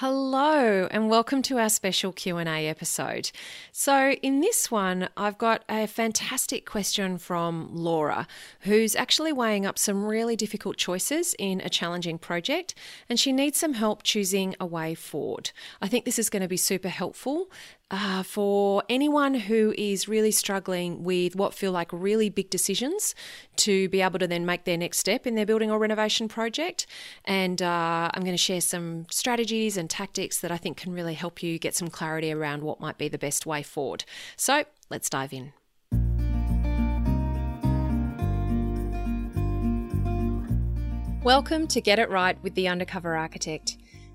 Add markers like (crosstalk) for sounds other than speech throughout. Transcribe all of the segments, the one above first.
Hello and welcome to our special Q&A episode. So in this one I've got a fantastic question from Laura who's actually weighing up some really difficult choices in a challenging project and she needs some help choosing a way forward. I think this is going to be super helpful uh, for anyone who is really struggling with what feel like really big decisions to be able to then make their next step in their building or renovation project. And uh, I'm going to share some strategies and tactics that I think can really help you get some clarity around what might be the best way forward. So let's dive in. Welcome to Get It Right with the Undercover Architect.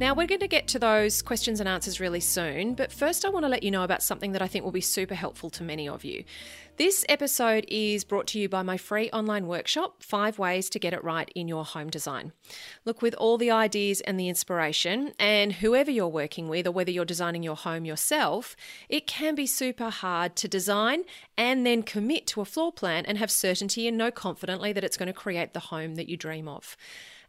Now, we're going to get to those questions and answers really soon, but first, I want to let you know about something that I think will be super helpful to many of you. This episode is brought to you by my free online workshop, Five Ways to Get It Right in Your Home Design. Look, with all the ideas and the inspiration, and whoever you're working with, or whether you're designing your home yourself, it can be super hard to design and then commit to a floor plan and have certainty and know confidently that it's going to create the home that you dream of.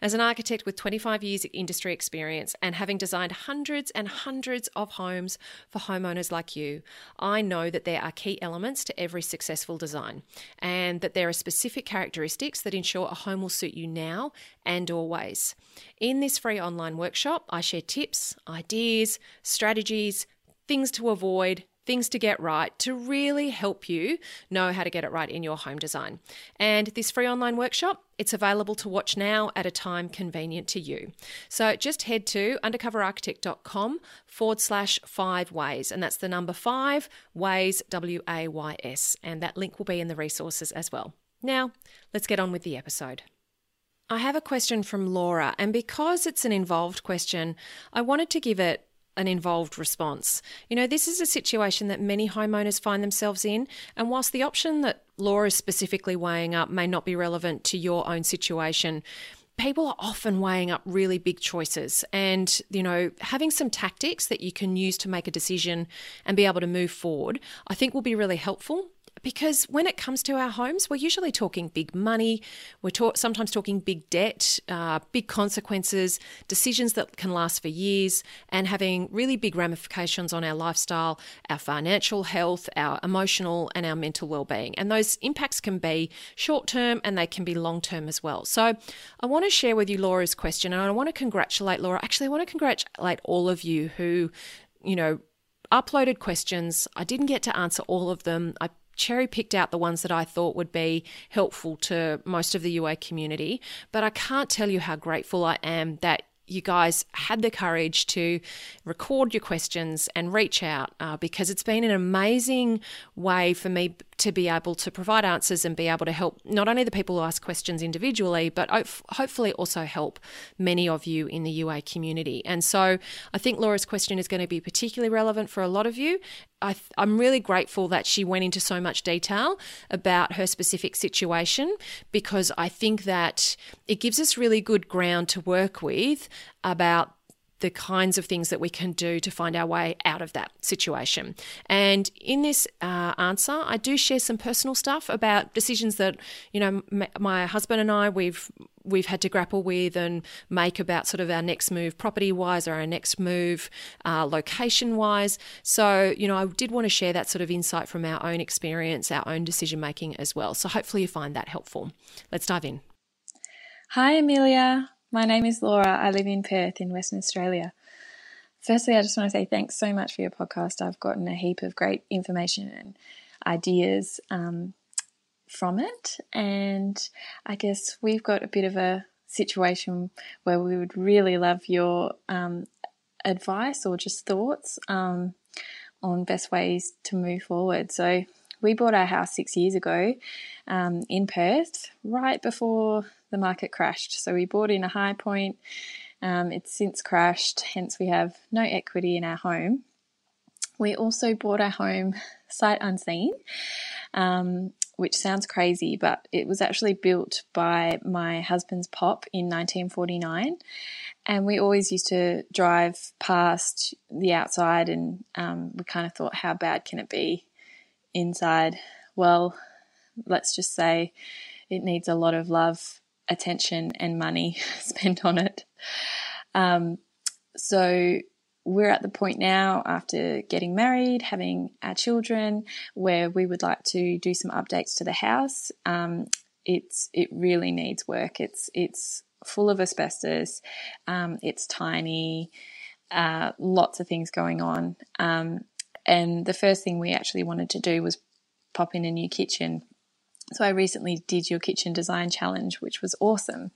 As an architect with 25 years of industry experience and having designed hundreds and hundreds of homes for homeowners like you, I know that there are key elements to every successful design and that there are specific characteristics that ensure a home will suit you now and always. In this free online workshop, I share tips, ideas, strategies, things to avoid, things to get right to really help you know how to get it right in your home design. And this free online workshop, it's available to watch now at a time convenient to you. So just head to undercoverarchitect.com forward slash five ways, and that's the number five ways, W A Y S. And that link will be in the resources as well. Now, let's get on with the episode. I have a question from Laura, and because it's an involved question, I wanted to give it an involved response. You know, this is a situation that many homeowners find themselves in, and whilst the option that Laura is specifically weighing up may not be relevant to your own situation, people are often weighing up really big choices and you know having some tactics that you can use to make a decision and be able to move forward i think will be really helpful because when it comes to our homes, we're usually talking big money, we're talk- sometimes talking big debt, uh, big consequences, decisions that can last for years, and having really big ramifications on our lifestyle, our financial health, our emotional, and our mental well-being. And those impacts can be short-term and they can be long-term as well. So I want to share with you Laura's question, and I want to congratulate Laura. Actually, I want to congratulate all of you who, you know, uploaded questions. I didn't get to answer all of them. I cherry picked out the ones that I thought would be helpful to most of the UA community. But I can't tell you how grateful I am that you guys had the courage to record your questions and reach out uh, because it's been an amazing way for me to be able to provide answers and be able to help not only the people who ask questions individually, but hopefully also help many of you in the UA community. And so I think Laura's question is going to be particularly relevant for a lot of you. I am really grateful that she went into so much detail about her specific situation because I think that it gives us really good ground to work with about the kinds of things that we can do to find our way out of that situation. And in this uh, answer, I do share some personal stuff about decisions that you know m- my husband and I we've we've had to grapple with and make about sort of our next move property wise or our next move uh, location wise. So, you know, I did want to share that sort of insight from our own experience, our own decision making as well. So, hopefully, you find that helpful. Let's dive in. Hi, Amelia. My name is Laura. I live in Perth in Western Australia. Firstly, I just want to say thanks so much for your podcast. I've gotten a heap of great information and ideas um, from it. And I guess we've got a bit of a situation where we would really love your um, advice or just thoughts um, on best ways to move forward. So, we bought our house six years ago um, in Perth, right before the market crashed. So we bought in a high point Um, it's since crashed, hence, we have no equity in our home. We also bought our home sight unseen, um, which sounds crazy, but it was actually built by my husband's pop in 1949. And we always used to drive past the outside, and um, we kind of thought, how bad can it be inside? Well, let's just say it needs a lot of love, attention, and money (laughs) spent on it. Um, so we're at the point now after getting married, having our children, where we would like to do some updates to the house. Um, it's it really needs work. It's it's full of asbestos. Um, it's tiny. Uh, lots of things going on. Um, and the first thing we actually wanted to do was pop in a new kitchen. So I recently did your kitchen design challenge, which was awesome.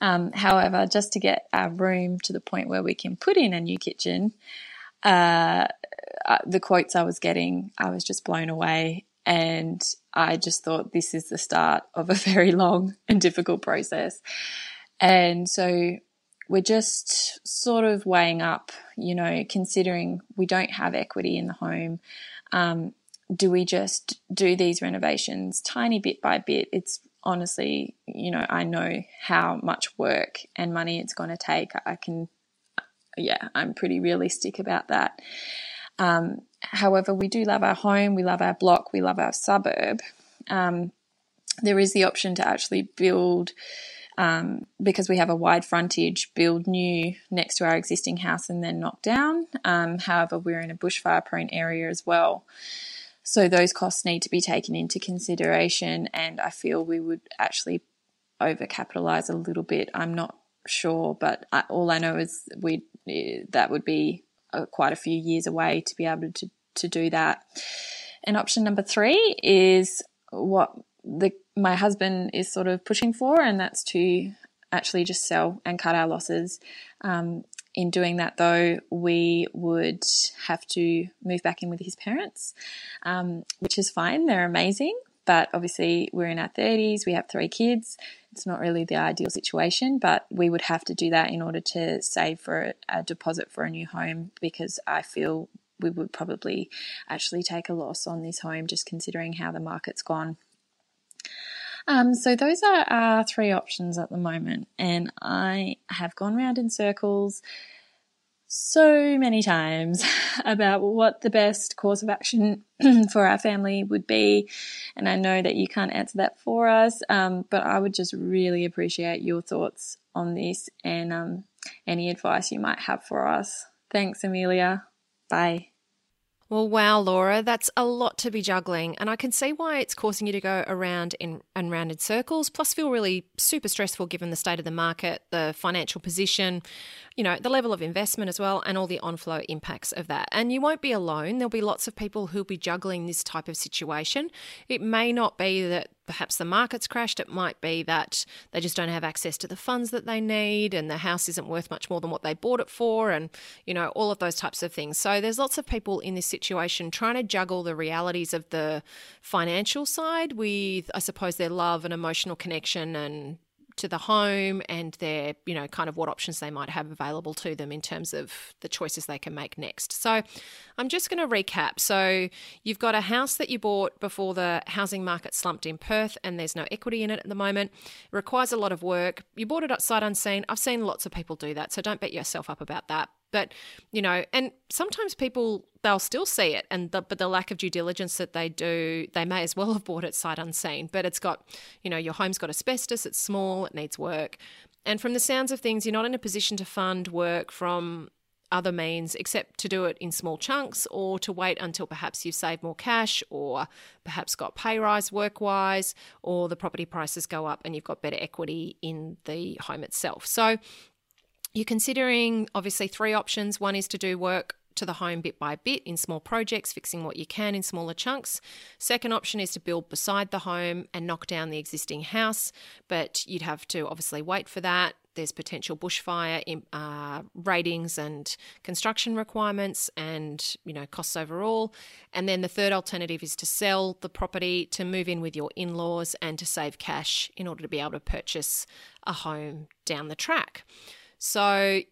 Um, however, just to get our room to the point where we can put in a new kitchen, uh, uh, the quotes I was getting, I was just blown away. And I just thought this is the start of a (laughs) very long and difficult process. And so we're just sort of weighing up, you know, considering we don't have equity in the home. Um, do we just do these renovations tiny bit by bit? It's honestly, you know, I know how much work and money it's going to take. I can, yeah, I'm pretty realistic about that. Um, however, we do love our home, we love our block, we love our suburb. Um, there is the option to actually build, um, because we have a wide frontage, build new next to our existing house and then knock down. Um, however, we're in a bushfire prone area as well. So those costs need to be taken into consideration, and I feel we would actually overcapitalize a little bit. I'm not sure, but I, all I know is we that would be uh, quite a few years away to be able to to do that. And option number three is what the my husband is sort of pushing for, and that's to actually just sell and cut our losses. Um, in doing that, though, we would have to move back in with his parents, um, which is fine. They're amazing. But obviously, we're in our 30s, we have three kids. It's not really the ideal situation, but we would have to do that in order to save for a deposit for a new home because I feel we would probably actually take a loss on this home just considering how the market's gone. Um, so those are our three options at the moment, and I have gone round in circles so many times (laughs) about what the best course of action (clears throat) for our family would be. And I know that you can't answer that for us, um, but I would just really appreciate your thoughts on this and um, any advice you might have for us. Thanks, Amelia. Bye. Well, wow, Laura, that's a lot to be juggling. And I can see why it's causing you to go around in, and round in circles, plus feel really super stressful given the state of the market, the financial position, you know, the level of investment as well, and all the on flow impacts of that. And you won't be alone. There'll be lots of people who'll be juggling this type of situation. It may not be that perhaps the market's crashed. It might be that they just don't have access to the funds that they need and the house isn't worth much more than what they bought it for, and, you know, all of those types of things. So there's lots of people in this situation trying to juggle the realities of the financial side with, I suppose, their love and emotional connection and to the home and their, you know, kind of what options they might have available to them in terms of the choices they can make next. So I'm just going to recap. So you've got a house that you bought before the housing market slumped in Perth and there's no equity in it at the moment. It requires a lot of work. You bought it outside unseen. I've seen lots of people do that. So don't beat yourself up about that. But, you know, and sometimes people, they'll still see it, and the, but the lack of due diligence that they do, they may as well have bought it sight unseen. But it's got, you know, your home's got asbestos, it's small, it needs work. And from the sounds of things, you're not in a position to fund work from other means except to do it in small chunks or to wait until perhaps you've saved more cash or perhaps got pay rise work wise or the property prices go up and you've got better equity in the home itself. So you're considering obviously three options. One is to do work to the home bit by bit in small projects, fixing what you can in smaller chunks. Second option is to build beside the home and knock down the existing house, but you'd have to obviously wait for that. There's potential bushfire uh, ratings and construction requirements, and you know costs overall. And then the third alternative is to sell the property to move in with your in-laws and to save cash in order to be able to purchase a home down the track. So,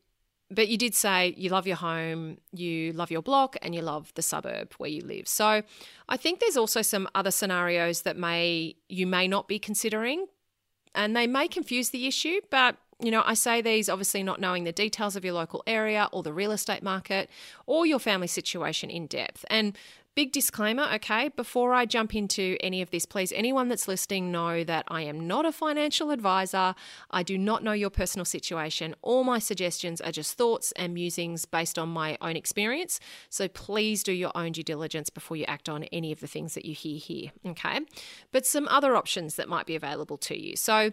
but you did say you love your home, you love your block, and you love the suburb where you live. So, I think there's also some other scenarios that may you may not be considering, and they may confuse the issue. But you know, I say these obviously not knowing the details of your local area or the real estate market or your family situation in depth. And Big disclaimer, okay, before I jump into any of this, please, anyone that's listening know that I am not a financial advisor. I do not know your personal situation. All my suggestions are just thoughts and musings based on my own experience. So please do your own due diligence before you act on any of the things that you hear here, okay? But some other options that might be available to you. So,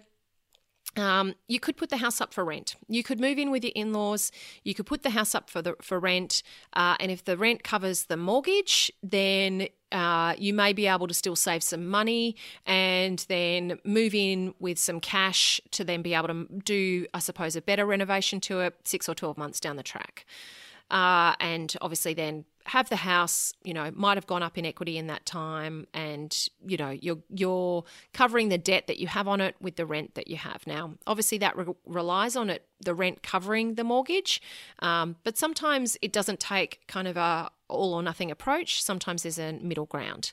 um, you could put the house up for rent. You could move in with your in-laws. You could put the house up for the for rent, uh, and if the rent covers the mortgage, then uh, you may be able to still save some money and then move in with some cash to then be able to do, I suppose, a better renovation to it six or twelve months down the track. Uh, and obviously then have the house, you know, might have gone up in equity in that time, and you know you're you're covering the debt that you have on it with the rent that you have now. Obviously, that re- relies on it the rent covering the mortgage, um, but sometimes it doesn't take kind of a all or nothing approach. Sometimes there's a middle ground.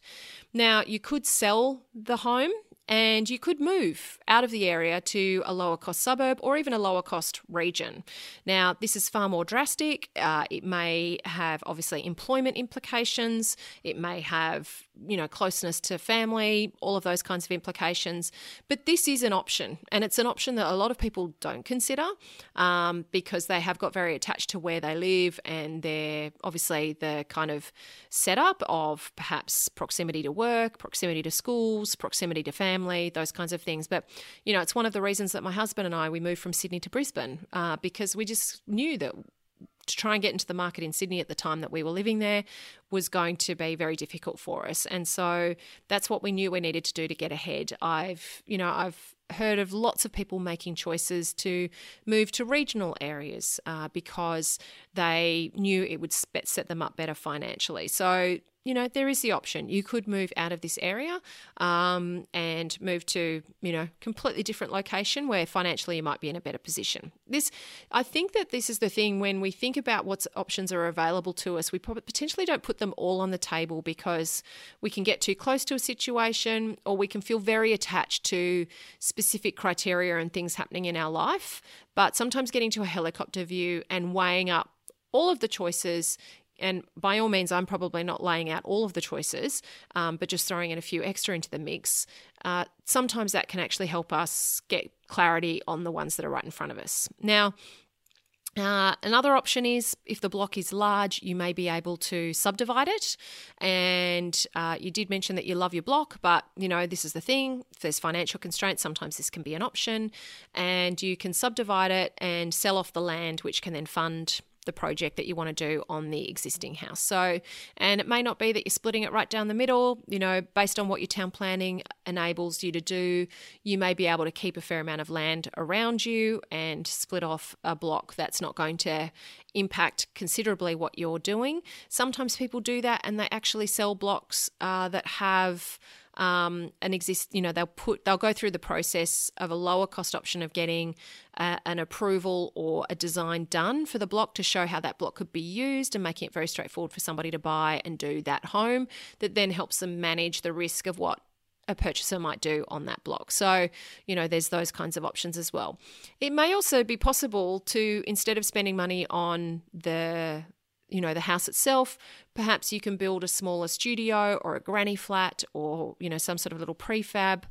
Now, you could sell the home and you could move out of the area to a lower cost suburb or even a lower cost region. Now, this is far more drastic. Uh, it may have obviously employment implications, it may have you know, closeness to family, all of those kinds of implications. But this is an option, and it's an option that a lot of people don't consider um, because they have got very attached to where they live and they're obviously the kind of setup of perhaps proximity to work, proximity to schools, proximity to family, those kinds of things. But, you know, it's one of the reasons that my husband and I, we moved from Sydney to Brisbane uh, because we just knew that to try and get into the market in Sydney at the time that we were living there was going to be very difficult for us. And so that's what we knew we needed to do to get ahead. I've, you know, I've heard of lots of people making choices to move to regional areas uh, because they knew it would set them up better financially. So you know, there is the option. You could move out of this area um, and move to, you know, completely different location where financially you might be in a better position. This, I think that this is the thing when we think about what options are available to us, we probably potentially don't put them all on the table because we can get too close to a situation or we can feel very attached to specific criteria and things happening in our life. But sometimes getting to a helicopter view and weighing up all of the choices and by all means, I'm probably not laying out all of the choices, um, but just throwing in a few extra into the mix. Uh, sometimes that can actually help us get clarity on the ones that are right in front of us. Now, uh, another option is if the block is large, you may be able to subdivide it. And uh, you did mention that you love your block, but you know, this is the thing if there's financial constraints, sometimes this can be an option. And you can subdivide it and sell off the land, which can then fund the project that you want to do on the existing house. So, and it may not be that you're splitting it right down the middle, you know, based on what your town planning enables you to do, you may be able to keep a fair amount of land around you and split off a block that's not going to impact considerably what you're doing. Sometimes people do that and they actually sell blocks uh, that have um, an exist. You know, they'll put they'll go through the process of a lower cost option of getting uh, an approval or a design done for the block to show how that block could be used and making it very straightforward for somebody to buy and do that home. That then helps them manage the risk of what a purchaser might do on that block. So, you know, there's those kinds of options as well. It may also be possible to, instead of spending money on the you know the house itself. Perhaps you can build a smaller studio or a granny flat or you know some sort of little prefab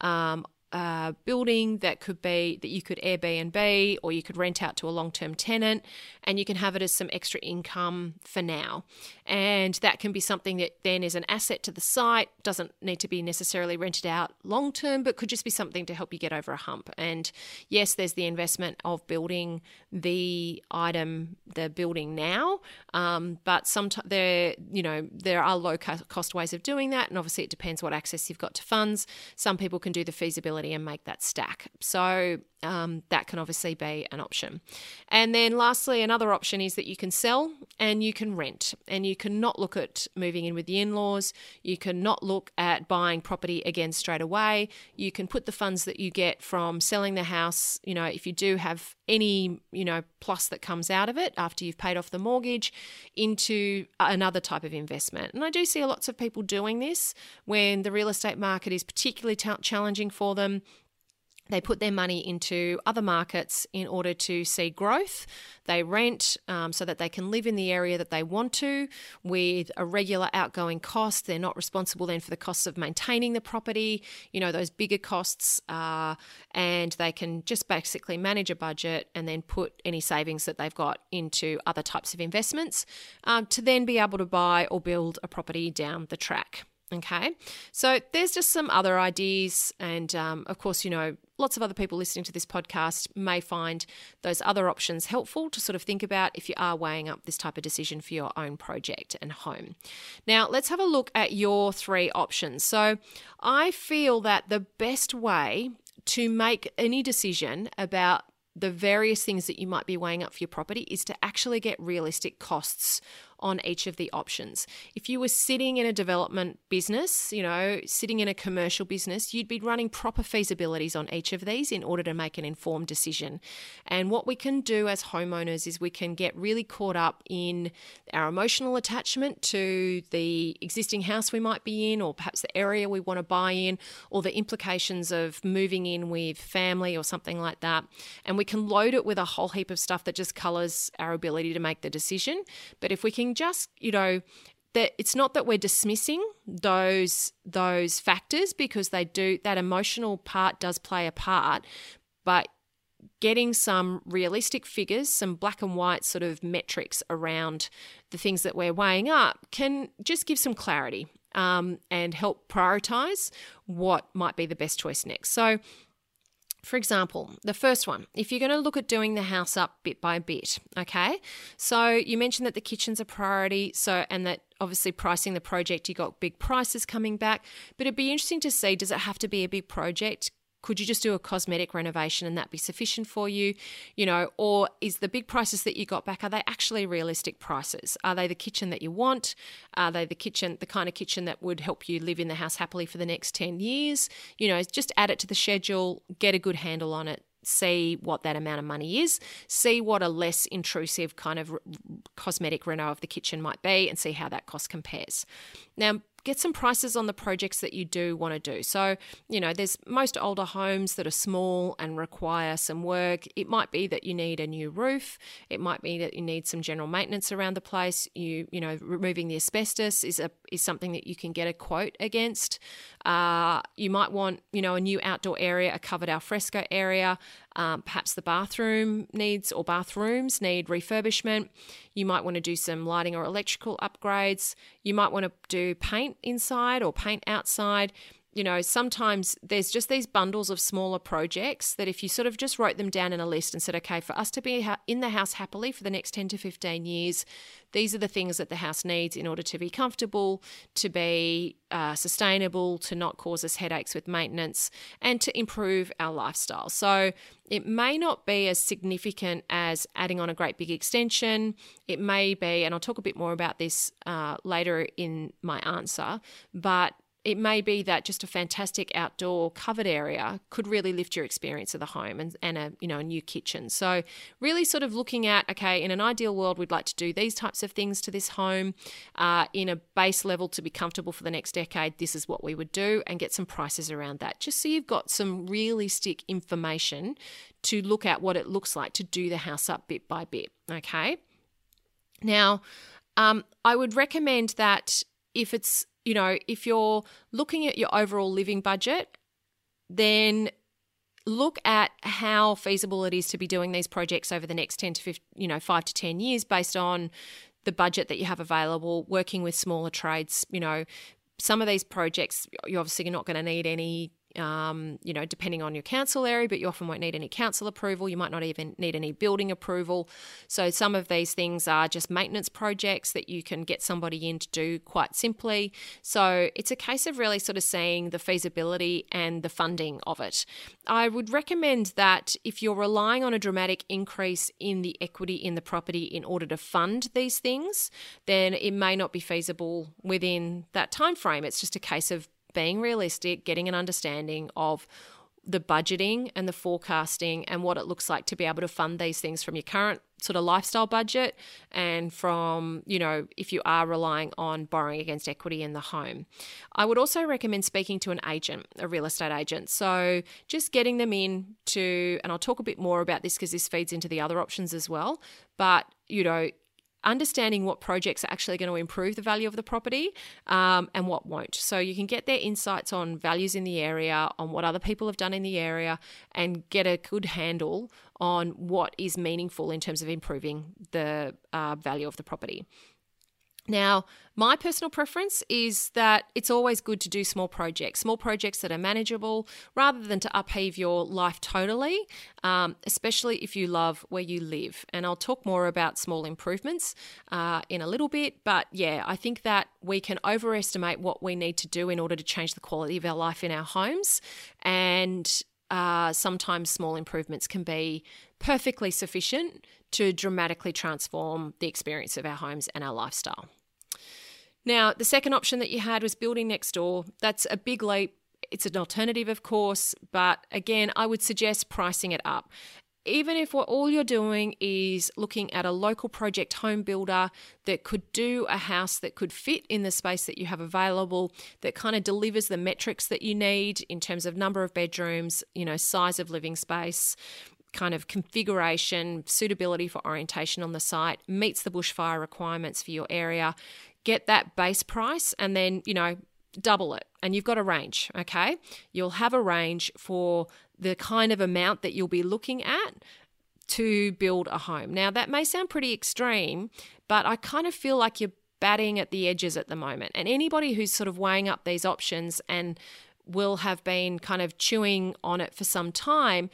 um, uh, building that could be that you could Airbnb or you could rent out to a long term tenant and you can have it as some extra income for now. And that can be something that then is an asset to the site, doesn't need to be necessarily rented out long term, but could just be something to help you get over a hump. And yes, there's the investment of building the item, the building now, um, but sometimes there, you know, there are low cost ways of doing that. And obviously, it depends what access you've got to funds. Some people can do the feasibility and make that stack. So um, that can obviously be an option. And then lastly, another option is that you can sell and you can rent, and you can not look at moving in with the in laws. You can not look at buying property again straight away. You can put the funds that you get from selling the house, you know, if you do have any, you know, plus that comes out of it after you've paid off the mortgage, into another type of investment. And I do see lots of people doing this when the real estate market is particularly t- challenging for them they put their money into other markets in order to see growth. They rent um, so that they can live in the area that they want to with a regular outgoing cost. They're not responsible then for the costs of maintaining the property, you know, those bigger costs. Uh, and they can just basically manage a budget and then put any savings that they've got into other types of investments um, to then be able to buy or build a property down the track. Okay, so there's just some other ideas, and um, of course, you know, lots of other people listening to this podcast may find those other options helpful to sort of think about if you are weighing up this type of decision for your own project and home. Now, let's have a look at your three options. So, I feel that the best way to make any decision about the various things that you might be weighing up for your property is to actually get realistic costs on each of the options. If you were sitting in a development business, you know, sitting in a commercial business, you'd be running proper feasibilities on each of these in order to make an informed decision. And what we can do as homeowners is we can get really caught up in our emotional attachment to the existing house we might be in, or perhaps the area we want to buy in, or the implications of moving in with family or something like that. And we can load it with a whole heap of stuff that just colors our ability to make the decision. But if we can just, you know, that it's not that we're dismissing those those factors because they do that emotional part does play a part, but getting some realistic figures, some black and white sort of metrics around the things that we're weighing up can just give some clarity um, and help prioritize what might be the best choice next. So for example, the first one, if you're going to look at doing the house up bit by bit, okay? So you mentioned that the kitchen's a priority, so and that obviously pricing the project, you got big prices coming back, but it'd be interesting to see does it have to be a big project? Could you just do a cosmetic renovation and that be sufficient for you? You know, or is the big prices that you got back, are they actually realistic prices? Are they the kitchen that you want? Are they the kitchen, the kind of kitchen that would help you live in the house happily for the next 10 years? You know, just add it to the schedule, get a good handle on it, see what that amount of money is, see what a less intrusive kind of cosmetic reno of the kitchen might be, and see how that cost compares. Now, get some prices on the projects that you do want to do. So, you know, there's most older homes that are small and require some work. It might be that you need a new roof. It might be that you need some general maintenance around the place. You, you know, removing the asbestos is a is something that you can get a quote against. Uh, you might want, you know, a new outdoor area, a covered alfresco area. Um, perhaps the bathroom needs or bathrooms need refurbishment. You might want to do some lighting or electrical upgrades. You might want to do paint inside or paint outside you know, sometimes there's just these bundles of smaller projects that if you sort of just wrote them down in a list and said, okay, for us to be in the house happily for the next 10 to 15 years, these are the things that the house needs in order to be comfortable, to be uh, sustainable, to not cause us headaches with maintenance, and to improve our lifestyle. So it may not be as significant as adding on a great big extension. It may be, and I'll talk a bit more about this uh, later in my answer, but it may be that just a fantastic outdoor covered area could really lift your experience of the home and, and a you know a new kitchen. So really sort of looking at okay in an ideal world we'd like to do these types of things to this home. Uh, in a base level to be comfortable for the next decade this is what we would do and get some prices around that. Just so you've got some realistic information to look at what it looks like to do the house up bit by bit okay? Now um, i would recommend that if it's you know, if you're looking at your overall living budget, then look at how feasible it is to be doing these projects over the next 10 to 15, you know, 5 to 10 years based on the budget that you have available, working with smaller trades, you know, some of these projects you're obviously not going to need any um, you know, depending on your council area, but you often won't need any council approval. You might not even need any building approval. So some of these things are just maintenance projects that you can get somebody in to do quite simply. So it's a case of really sort of seeing the feasibility and the funding of it. I would recommend that if you're relying on a dramatic increase in the equity in the property in order to fund these things, then it may not be feasible within that time frame. It's just a case of being realistic, getting an understanding of the budgeting and the forecasting and what it looks like to be able to fund these things from your current sort of lifestyle budget and from, you know, if you are relying on borrowing against equity in the home. I would also recommend speaking to an agent, a real estate agent. So just getting them in to, and I'll talk a bit more about this because this feeds into the other options as well. But, you know, understanding what projects are actually going to improve the value of the property um, and what won't. So you can get their insights on values in the area, on what other people have done in the area, and get a good handle on what is meaningful in terms of improving the uh, value of the property. Now, my personal preference is that it's always good to do small projects, small projects that are manageable rather than to upheave your life totally, um, especially if you love where you live. And I'll talk more about small improvements uh, in a little bit. But yeah, I think that we can overestimate what we need to do in order to change the quality of our life in our homes. And uh, sometimes small improvements can be perfectly sufficient to dramatically transform the experience of our homes and our lifestyle. Now, the second option that you had was building next door. That's a big leap. It's an alternative, of course, but again, I would suggest pricing it up. Even if what all you're doing is looking at a local project home builder that could do a house that could fit in the space that you have available, that kind of delivers the metrics that you need in terms of number of bedrooms, you know, size of living space, kind of configuration, suitability for orientation on the site, meets the bushfire requirements for your area, get that base price and then, you know, double it. And you've got a range, okay? You'll have a range for the kind of amount that you'll be looking at to build a home. Now, that may sound pretty extreme, but I kind of feel like you're batting at the edges at the moment. And anybody who's sort of weighing up these options and will have been kind of chewing on it for some time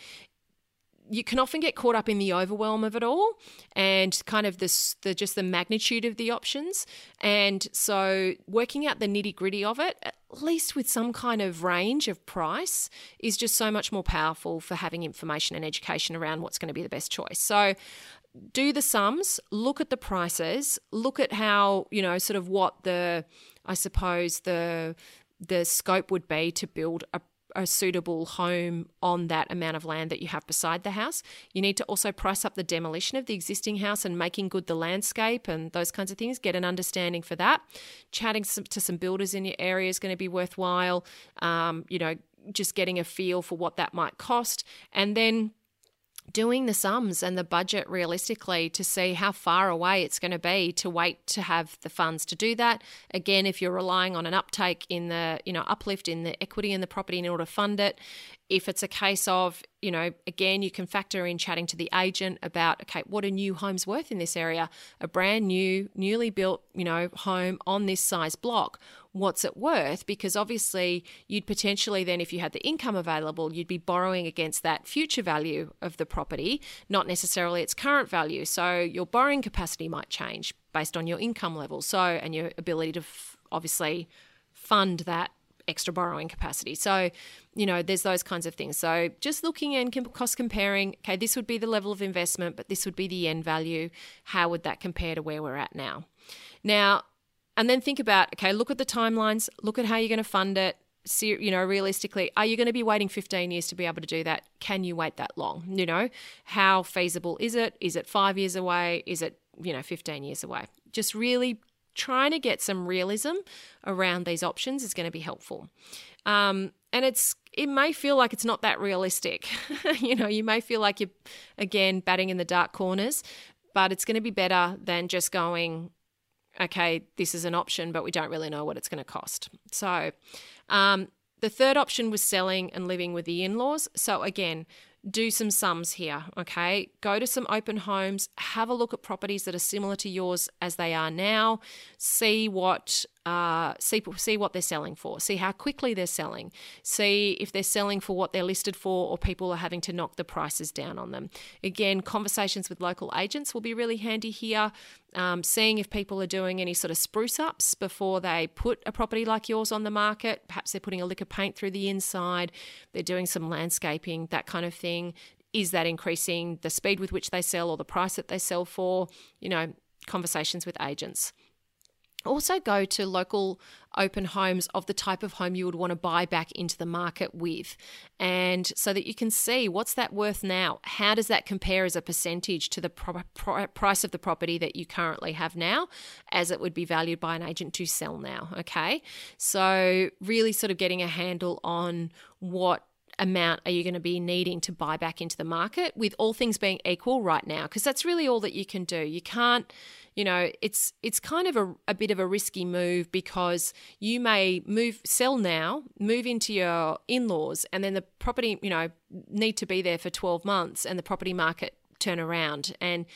you can often get caught up in the overwhelm of it all and kind of this the just the magnitude of the options. And so working out the nitty gritty of it at least with some kind of range of price is just so much more powerful for having information and education around what's going to be the best choice. So do the sums look at the prices look at how you know sort of what the i suppose the the scope would be to build a a suitable home on that amount of land that you have beside the house. You need to also price up the demolition of the existing house and making good the landscape and those kinds of things. Get an understanding for that. Chatting to some builders in your area is going to be worthwhile. Um, you know, just getting a feel for what that might cost. And then doing the sums and the budget realistically to see how far away it's going to be to wait to have the funds to do that again if you're relying on an uptake in the you know uplift in the equity in the property in order to fund it if it's a case of, you know, again, you can factor in chatting to the agent about, okay, what are new homes worth in this area? A brand new, newly built, you know, home on this size block. What's it worth? Because obviously, you'd potentially then, if you had the income available, you'd be borrowing against that future value of the property, not necessarily its current value. So your borrowing capacity might change based on your income level. So, and your ability to f- obviously fund that extra borrowing capacity. So, you know, there's those kinds of things. So, just looking and cost comparing, okay, this would be the level of investment, but this would be the end value. How would that compare to where we're at now? Now, and then think about, okay, look at the timelines, look at how you're going to fund it. See, you know, realistically, are you going to be waiting 15 years to be able to do that? Can you wait that long? You know, how feasible is it? Is it five years away? Is it, you know, 15 years away? Just really trying to get some realism around these options is going to be helpful. Um, and it's it may feel like it's not that realistic. (laughs) you know, you may feel like you're again batting in the dark corners, but it's going to be better than just going, okay, this is an option, but we don't really know what it's going to cost. So, um, the third option was selling and living with the in laws. So, again, do some sums here, okay? Go to some open homes, have a look at properties that are similar to yours as they are now, see what uh, see see what they're selling for, see how quickly they're selling, see if they're selling for what they're listed for, or people are having to knock the prices down on them. Again, conversations with local agents will be really handy here. Um, seeing if people are doing any sort of spruce ups before they put a property like yours on the market. Perhaps they're putting a lick of paint through the inside, they're doing some landscaping, that kind of thing. Is that increasing the speed with which they sell or the price that they sell for? You know, conversations with agents. Also, go to local open homes of the type of home you would want to buy back into the market with. And so that you can see what's that worth now? How does that compare as a percentage to the pro- pro- price of the property that you currently have now, as it would be valued by an agent to sell now? Okay. So, really sort of getting a handle on what amount are you going to be needing to buy back into the market with all things being equal right now because that's really all that you can do you can't you know it's it's kind of a, a bit of a risky move because you may move sell now move into your in-laws and then the property you know need to be there for 12 months and the property market turn around. And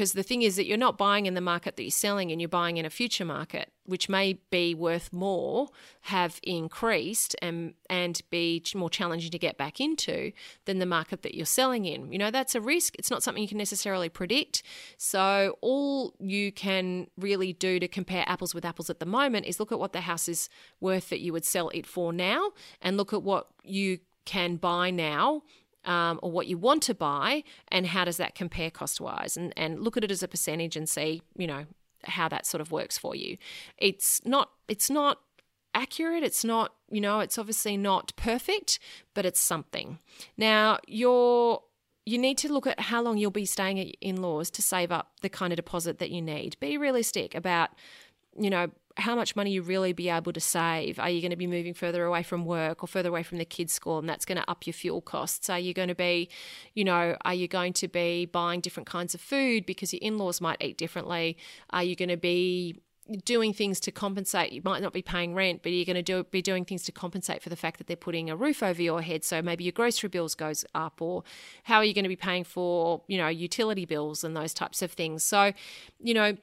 because the thing is that you're not buying in the market that you're selling and you're buying in a future market which may be worth more have increased and and be more challenging to get back into than the market that you're selling in. You know that's a risk. It's not something you can necessarily predict. So all you can really do to compare apples with apples at the moment is look at what the house is worth that you would sell it for now and look at what you can buy now um, or what you want to buy and how does that compare cost wise and, and look at it as a percentage and see you know how that sort of works for you. It's not it's not accurate. It's not you know it's obviously not perfect but it's something. Now you're you need to look at how long you'll be staying in-laws to save up the kind of deposit that you need. Be realistic about you know how much money you really be able to save. Are you going to be moving further away from work or further away from the kids' school, and that's going to up your fuel costs? Are you going to be, you know, are you going to be buying different kinds of food because your in laws might eat differently? Are you going to be doing things to compensate. You might not be paying rent, but you're going to do be doing things to compensate for the fact that they're putting a roof over your head. So maybe your grocery bills goes up, or how are you going to be paying for you know utility bills and those types of things. So, you know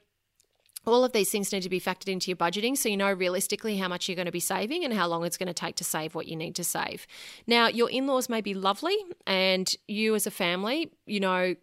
all of these things need to be factored into your budgeting so you know realistically how much you're going to be saving and how long it's going to take to save what you need to save. Now, your in laws may be lovely, and you as a family, you know,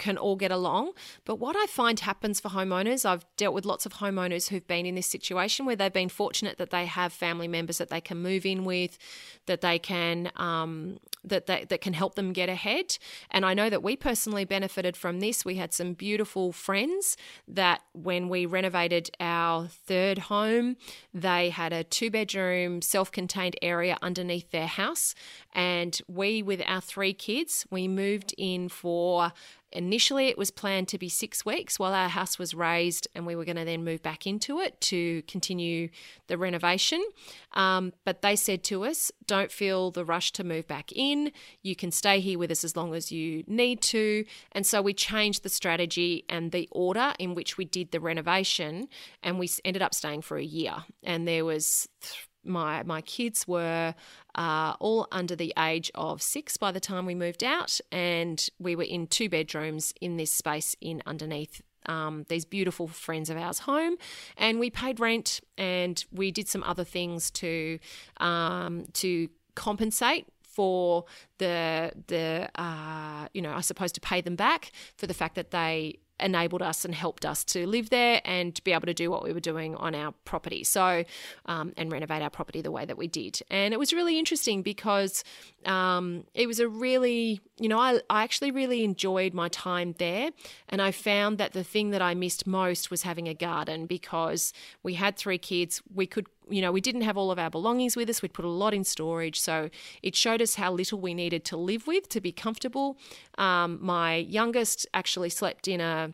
can all get along. But what I find happens for homeowners, I've dealt with lots of homeowners who've been in this situation where they've been fortunate that they have family members that they can move in with, that they can um, that they, that can help them get ahead. And I know that we personally benefited from this. We had some beautiful friends that when we renovated our third home, they had a two bedroom self contained area underneath their house, and we with our three kids, we moved in for Initially, it was planned to be six weeks while our house was raised, and we were going to then move back into it to continue the renovation. Um, but they said to us, don't feel the rush to move back in. You can stay here with us as long as you need to. And so we changed the strategy and the order in which we did the renovation, and we ended up staying for a year. And there was th- my my kids were uh, all under the age of six by the time we moved out, and we were in two bedrooms in this space in underneath um, these beautiful friends of ours home, and we paid rent and we did some other things to um, to compensate for the the uh, you know I suppose to pay them back for the fact that they enabled us and helped us to live there and be able to do what we were doing on our property. So, um, and renovate our property the way that we did. And it was really interesting because um, it was a really, you know, I, I actually really enjoyed my time there. And I found that the thing that I missed most was having a garden because we had three kids. We could you know, we didn't have all of our belongings with us. We'd put a lot in storage. So it showed us how little we needed to live with to be comfortable. Um, my youngest actually slept in a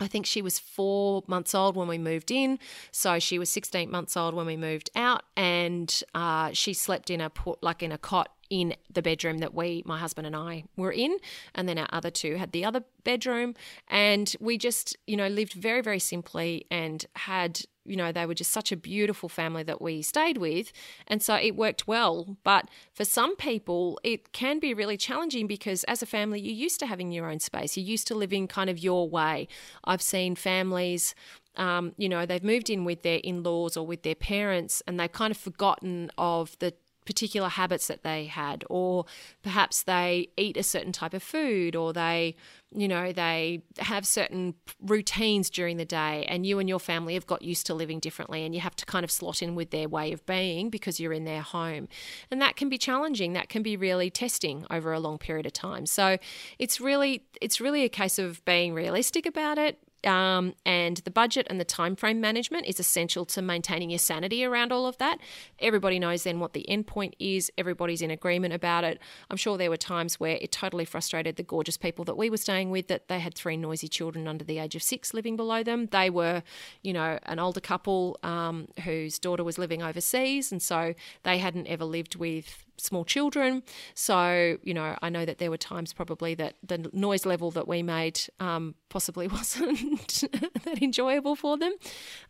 I think she was four months old when we moved in. So she was 16 months old when we moved out. And uh, she slept in a, like in a cot in the bedroom that we, my husband and I, were in. And then our other two had the other bedroom. And we just, you know, lived very, very simply and had you know, they were just such a beautiful family that we stayed with. And so it worked well. But for some people, it can be really challenging because as a family, you're used to having your own space. You're used to living kind of your way. I've seen families um, you know, they've moved in with their in laws or with their parents and they've kind of forgotten of the particular habits that they had, or perhaps they eat a certain type of food, or they, you know, they have certain routines during the day, and you and your family have got used to living differently, and you have to kind of slot in with their way of being because you're in their home. And that can be challenging, that can be really testing over a long period of time. So it's really it's really a case of being realistic about it, um, and the budget and the time frame management is essential to maintaining your sanity around all of that. Everybody knows then what the endpoint is. Everybody's in agreement about it. I'm sure there were times where it totally frustrated the gorgeous people that we were staying with that they had three noisy children under the age of six living below them. They were, you know, an older couple um, whose daughter was living overseas, and so they hadn't ever lived with small children. So, you know, I know that there were times probably that the noise level that we made um, possibly (laughs) wasn't that enjoyable for them.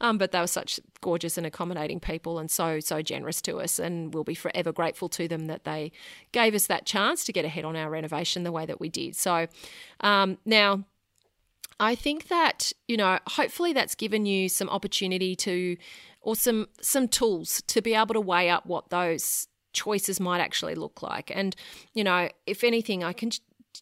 Um, but they were such gorgeous and accommodating people and so, so generous to us. And we'll be forever grateful to them that they gave us that chance to get ahead on our renovation the way that we did. So, um, now, I think that, you know, hopefully that's given you some opportunity to or some some tools to be able to weigh up what those choices might actually look like. And, you know, if anything, I can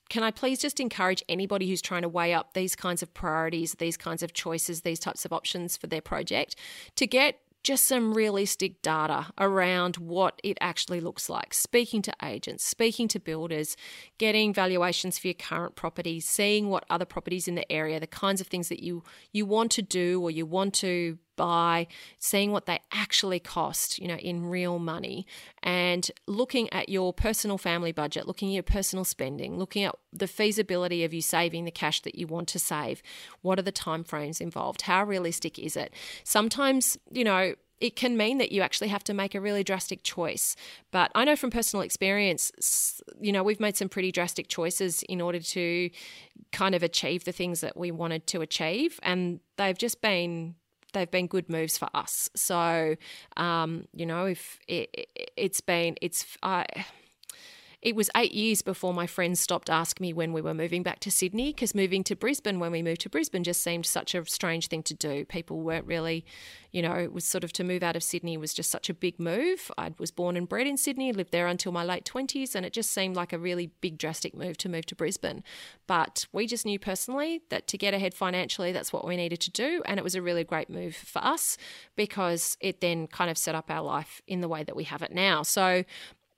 can I please just encourage anybody who's trying to weigh up these kinds of priorities, these kinds of choices, these types of options for their project to get just some realistic data around what it actually looks like. Speaking to agents, speaking to builders, getting valuations for your current properties, seeing what other properties in the area, the kinds of things that you you want to do or you want to buy, seeing what they actually cost, you know, in real money, and looking at your personal family budget, looking at your personal spending, looking at the feasibility of you saving the cash that you want to save. What are the timeframes involved? How realistic is it? Sometimes, you know, it can mean that you actually have to make a really drastic choice. But I know from personal experience, you know, we've made some pretty drastic choices in order to kind of achieve the things that we wanted to achieve. And they've just been they've been good moves for us. So, um, you know, if it, has been, it's, I, it was eight years before my friends stopped asking me when we were moving back to Sydney because moving to Brisbane, when we moved to Brisbane, just seemed such a strange thing to do. People weren't really, you know, it was sort of to move out of Sydney was just such a big move. I was born and bred in Sydney, lived there until my late 20s, and it just seemed like a really big, drastic move to move to Brisbane. But we just knew personally that to get ahead financially, that's what we needed to do. And it was a really great move for us because it then kind of set up our life in the way that we have it now. So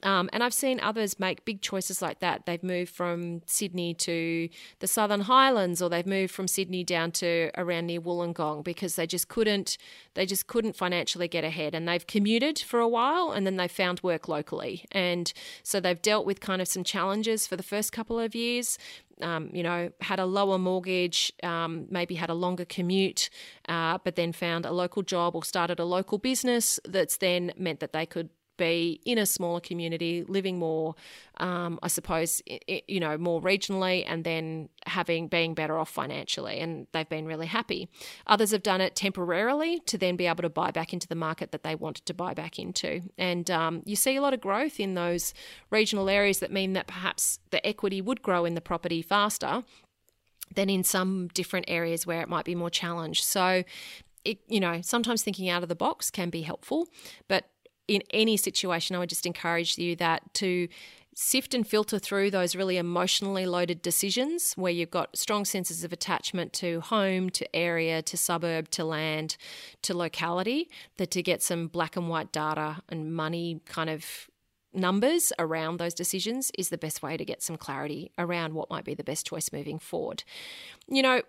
um, and I've seen others make big choices like that. They've moved from Sydney to the Southern Highlands, or they've moved from Sydney down to around near Wollongong because they just couldn't, they just couldn't financially get ahead. And they've commuted for a while, and then they found work locally. And so they've dealt with kind of some challenges for the first couple of years. Um, you know, had a lower mortgage, um, maybe had a longer commute, uh, but then found a local job or started a local business that's then meant that they could be in a smaller community, living more, um, I suppose, you know, more regionally, and then having being better off financially, and they've been really happy. Others have done it temporarily to then be able to buy back into the market that they wanted to buy back into, and um, you see a lot of growth in those regional areas that mean that perhaps the equity would grow in the property faster than in some different areas where it might be more challenged. So it, you know, sometimes thinking out of the box can be helpful, but in any situation, I would just encourage you that to sift and filter through those really emotionally loaded decisions where you've got strong senses of attachment to home, to area, to suburb, to land, to locality, that to get some black and white data and money kind of numbers around those decisions is the best way to get some clarity around what might be the best choice moving forward. You know,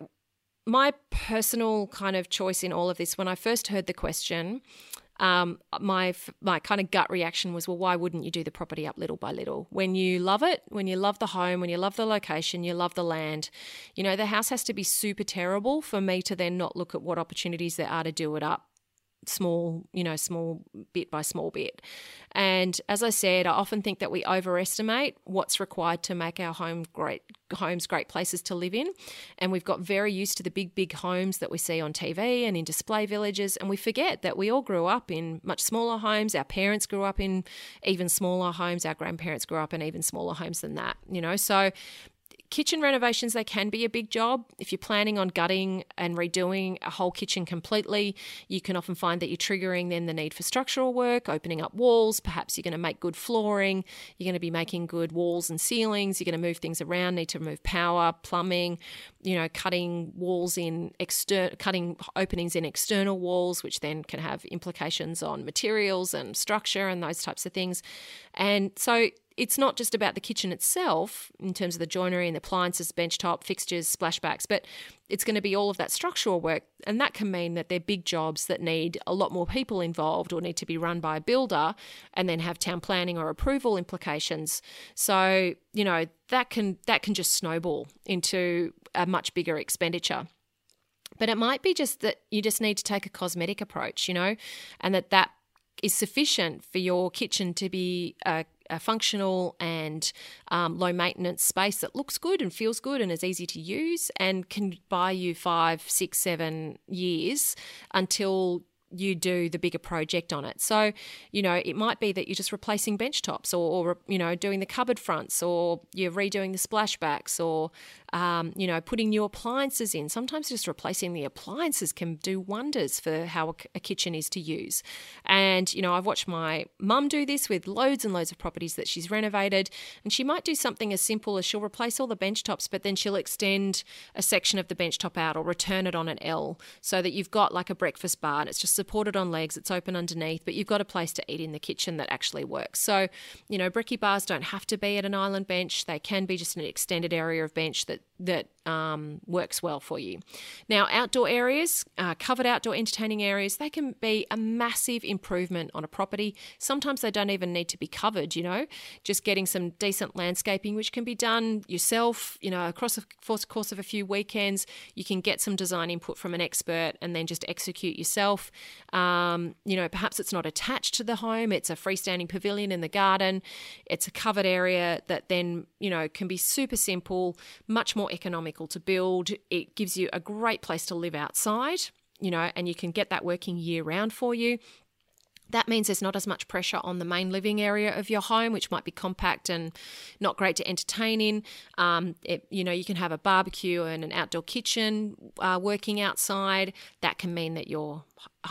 my personal kind of choice in all of this, when I first heard the question, um, my my kind of gut reaction was, well, why wouldn't you do the property up little by little? When you love it, when you love the home, when you love the location, you love the land, you know, the house has to be super terrible for me to then not look at what opportunities there are to do it up small, you know, small bit by small bit. And as I said, I often think that we overestimate what's required to make our home great homes great places to live in. And we've got very used to the big, big homes that we see on TV and in display villages. And we forget that we all grew up in much smaller homes. Our parents grew up in even smaller homes. Our grandparents grew up in even smaller homes than that, you know. So Kitchen renovations, they can be a big job. If you're planning on gutting and redoing a whole kitchen completely, you can often find that you're triggering then the need for structural work, opening up walls. Perhaps you're going to make good flooring. You're going to be making good walls and ceilings. You're going to move things around, need to remove power, plumbing, you know, cutting walls in external, cutting openings in external walls, which then can have implications on materials and structure and those types of things. And so it's not just about the kitchen itself in terms of the joinery and the appliances, benchtop, fixtures, splashbacks, but it's going to be all of that structural work. And that can mean that they're big jobs that need a lot more people involved or need to be run by a builder and then have town planning or approval implications. So, you know, that can that can just snowball into a much bigger expenditure. But it might be just that you just need to take a cosmetic approach, you know, and that that is sufficient for your kitchen to be a a functional and um, low maintenance space that looks good and feels good and is easy to use and can buy you five, six, seven years until you do the bigger project on it. So, you know, it might be that you're just replacing bench tops or, or you know, doing the cupboard fronts or you're redoing the splashbacks or, um, you know, putting new appliances in. Sometimes just replacing the appliances can do wonders for how a, kitchen is to use. And, you know, I've watched my mum do this with loads and loads of properties that she's renovated. And she might do something as simple as she'll replace all the bench tops, but then she'll extend a section of the bench top out or return it on an L so that you've got like a breakfast bar and it's just supported on legs, it's open underneath, but you've got a place to eat in the kitchen that actually works. So, you know, bricky bars don't have to be at an island bench, they can be just an extended area of bench that that um, works well for you. Now, outdoor areas, uh, covered outdoor entertaining areas, they can be a massive improvement on a property. Sometimes they don't even need to be covered, you know, just getting some decent landscaping, which can be done yourself, you know, across the course of a few weekends. You can get some design input from an expert and then just execute yourself. Um, you know, perhaps it's not attached to the home, it's a freestanding pavilion in the garden, it's a covered area that then, you know, can be super simple, much more economical to build. It gives you a great place to live outside, you know, and you can get that working year round for you. That means there's not as much pressure on the main living area of your home, which might be compact and not great to entertain in. Um, it, you know, you can have a barbecue and an outdoor kitchen uh, working outside. That can mean that your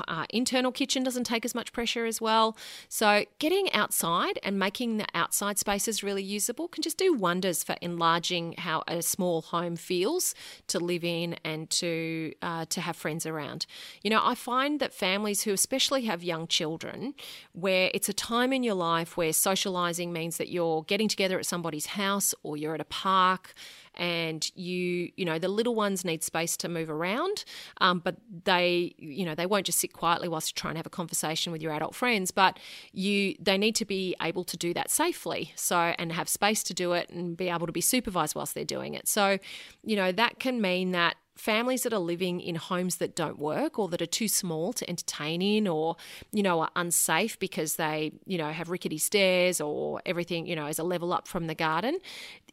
uh, internal kitchen doesn't take as much pressure as well. So, getting outside and making the outside spaces really usable can just do wonders for enlarging how a small home feels to live in and to uh, to have friends around. You know, I find that families who especially have young children, where it's a time in your life where socializing means that you're getting together at somebody's house or you're at a park and you you know the little ones need space to move around um, but they you know they won't just sit quietly whilst you try and have a conversation with your adult friends but you they need to be able to do that safely so and have space to do it and be able to be supervised whilst they're doing it. So you know that can mean that families that are living in homes that don't work or that are too small to entertain in or you know are unsafe because they you know have rickety stairs or everything you know is a level up from the garden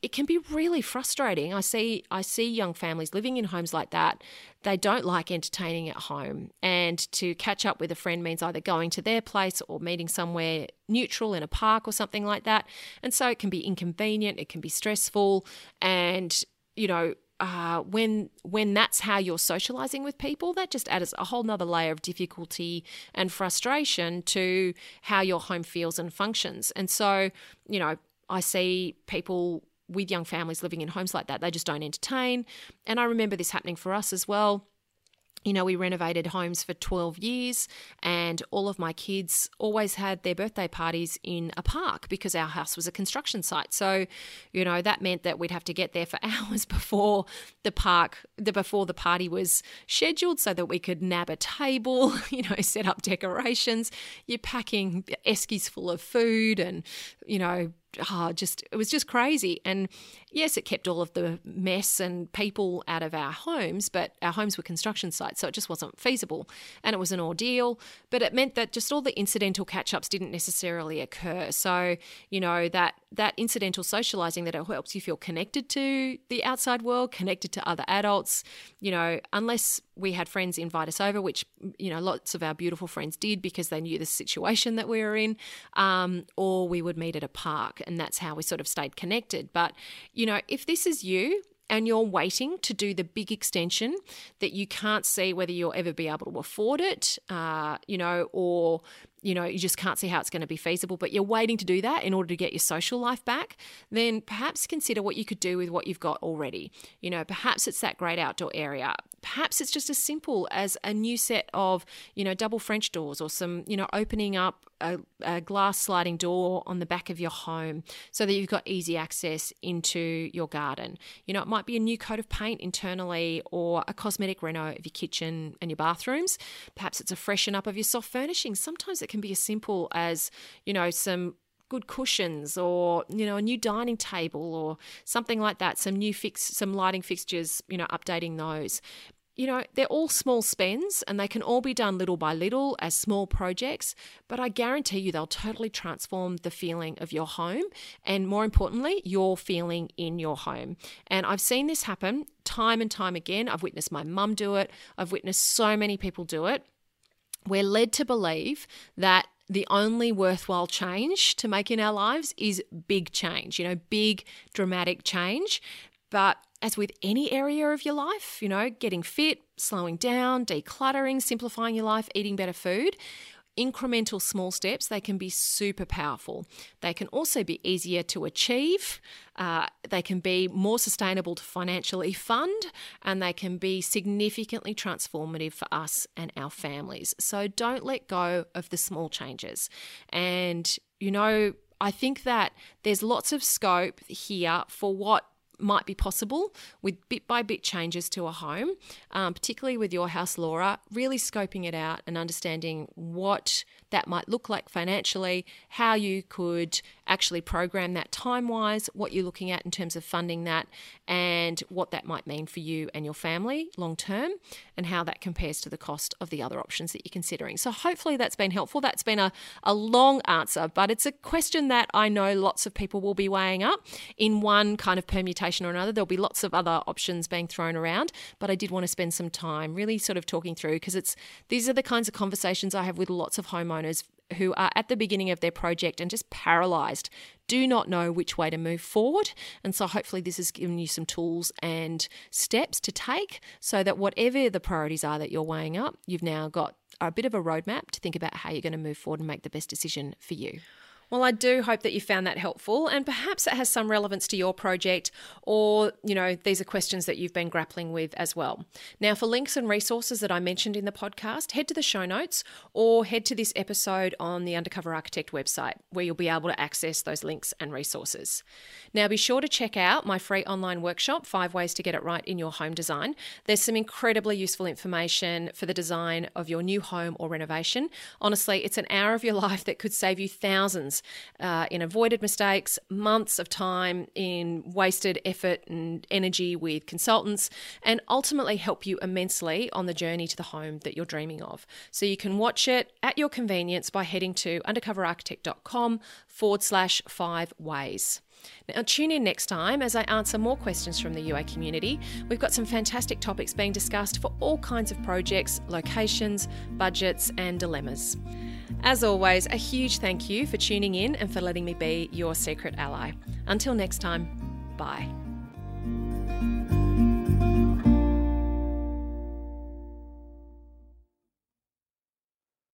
it can be really frustrating. I see i see young families living in homes like that. They don't like entertaining at home. And to catch up with a friend means either going to their place or meeting somewhere neutral in a park or something like that. And so it can be inconvenient it can be stressful and you know uh, when when that's how you're socializing with people, that just adds a whole nother layer of difficulty and frustration to how your home feels and functions. And so, you know, I see people with young families living in homes like that, they just don't entertain. And I remember this happening for us as well you know, we renovated homes for 12 years, and all of my kids always had their birthday parties in a park because our house was a construction site. So, you know, that meant that we'd have to get there for (laughs) hours before the park, the before the party was scheduled, so that we could nab a table, (laughs) you know, set up decorations. You're packing eskies full of food and, you know, oh, just it was just crazy. And yes, it kept all of the mess and people out of our homes, but our homes were construction sites, so it just wasn't feasible. And it was an ordeal, but it meant that just all the incidental catch ups didn't necessarily occur. So, you know, that that incidental socializing that helps you feel connected to the outside world, connected to other adults, you know, unless we had friends invite us over, which, you know, lots of our beautiful friends did because they knew the situation that we were in, um, or we would meet at a park. And that's how we sort of stayed connected. But, you know, if this is you, and you're waiting to do the big extension that you can't see whether you'll ever be able to afford it, uh, you know, or you know, you just can't see how it's going to be feasible, but you're waiting to do that in order to get your social life back, then perhaps consider what you could do with what you've got already. You know, perhaps it's that great outdoor area. Perhaps it's just as simple as a new set of, you know, double French doors or some, you know, opening up a, a glass sliding door on the back of your home so that you've got easy access into your garden. You know, it might be a new coat of paint internally or a cosmetic reno of your kitchen and your bathrooms. Perhaps it's a freshen up of your soft furnishings. Sometimes it can be as simple as, you know, some good cushions or you know a new dining table or something like that some new fix some lighting fixtures you know updating those you know they're all small spends and they can all be done little by little as small projects but i guarantee you they'll totally transform the feeling of your home and more importantly your feeling in your home. And i've seen this happen time and time again. I've witnessed my mum do it. I've witnessed so many people do it. We're led to believe that the only worthwhile change to make in our lives is big change, you know, big dramatic change. But as with any area of your life, you know, getting fit, slowing down, decluttering, simplifying your life, eating better food, incremental small steps, they can be super powerful. They can also be easier to achieve. Uh, they can be more sustainable to financially fund, and they can be significantly transformative for us and our families. So don't let go of the small changes. And, you know, I think that there's lots of scope here for what might be possible with bit by bit changes to a home, um, particularly with your house, Laura, really scoping it out and understanding what that might look like financially, how you could actually program that time wise, what you're looking at in terms of funding that, and what that might mean for you and your family long term, and how that compares to the cost of the other options that you're considering. So, hopefully, that's been helpful. That's been a, a long answer, but it's a question that I know lots of people will be weighing up in one kind of permutation or another. There'll be lots of other options being thrown around, but I did want to spend some time really sort of talking through because it's these are the kinds of conversations I have with lots of homeowners who are at the beginning of their project and just paralyzed, do not know which way to move forward. And so, hopefully, this has given you some tools and steps to take so that whatever the priorities are that you're weighing up, you've now got a bit of a roadmap to think about how you're going to move forward and make the best decision for you. Well, I do hope that you found that helpful and perhaps it has some relevance to your project or, you know, these are questions that you've been grappling with as well. Now, for links and resources that I mentioned in the podcast, head to the show notes or head to this episode on the Undercover Architect website where you'll be able to access those links and resources. Now, be sure to check out my free online workshop, Five Ways to Get It Right in Your Home Design. There's some incredibly useful information for the design of your new home or renovation. Honestly, it's an hour of your (laughs) life that could save you thousands uh, in avoided mistakes, months of time in wasted effort and energy with consultants, and ultimately help you immensely on the journey to the home that you're dreaming of. So you can watch it at your convenience by heading to undercoverarchitect.com forward slash five ways. Now, tune in next time as I answer more questions from the UA community. We've got some fantastic topics being discussed for all kinds of projects, locations, budgets, and dilemmas. As always, a huge thank you for tuning in and for letting me be your secret ally. Until next time, bye.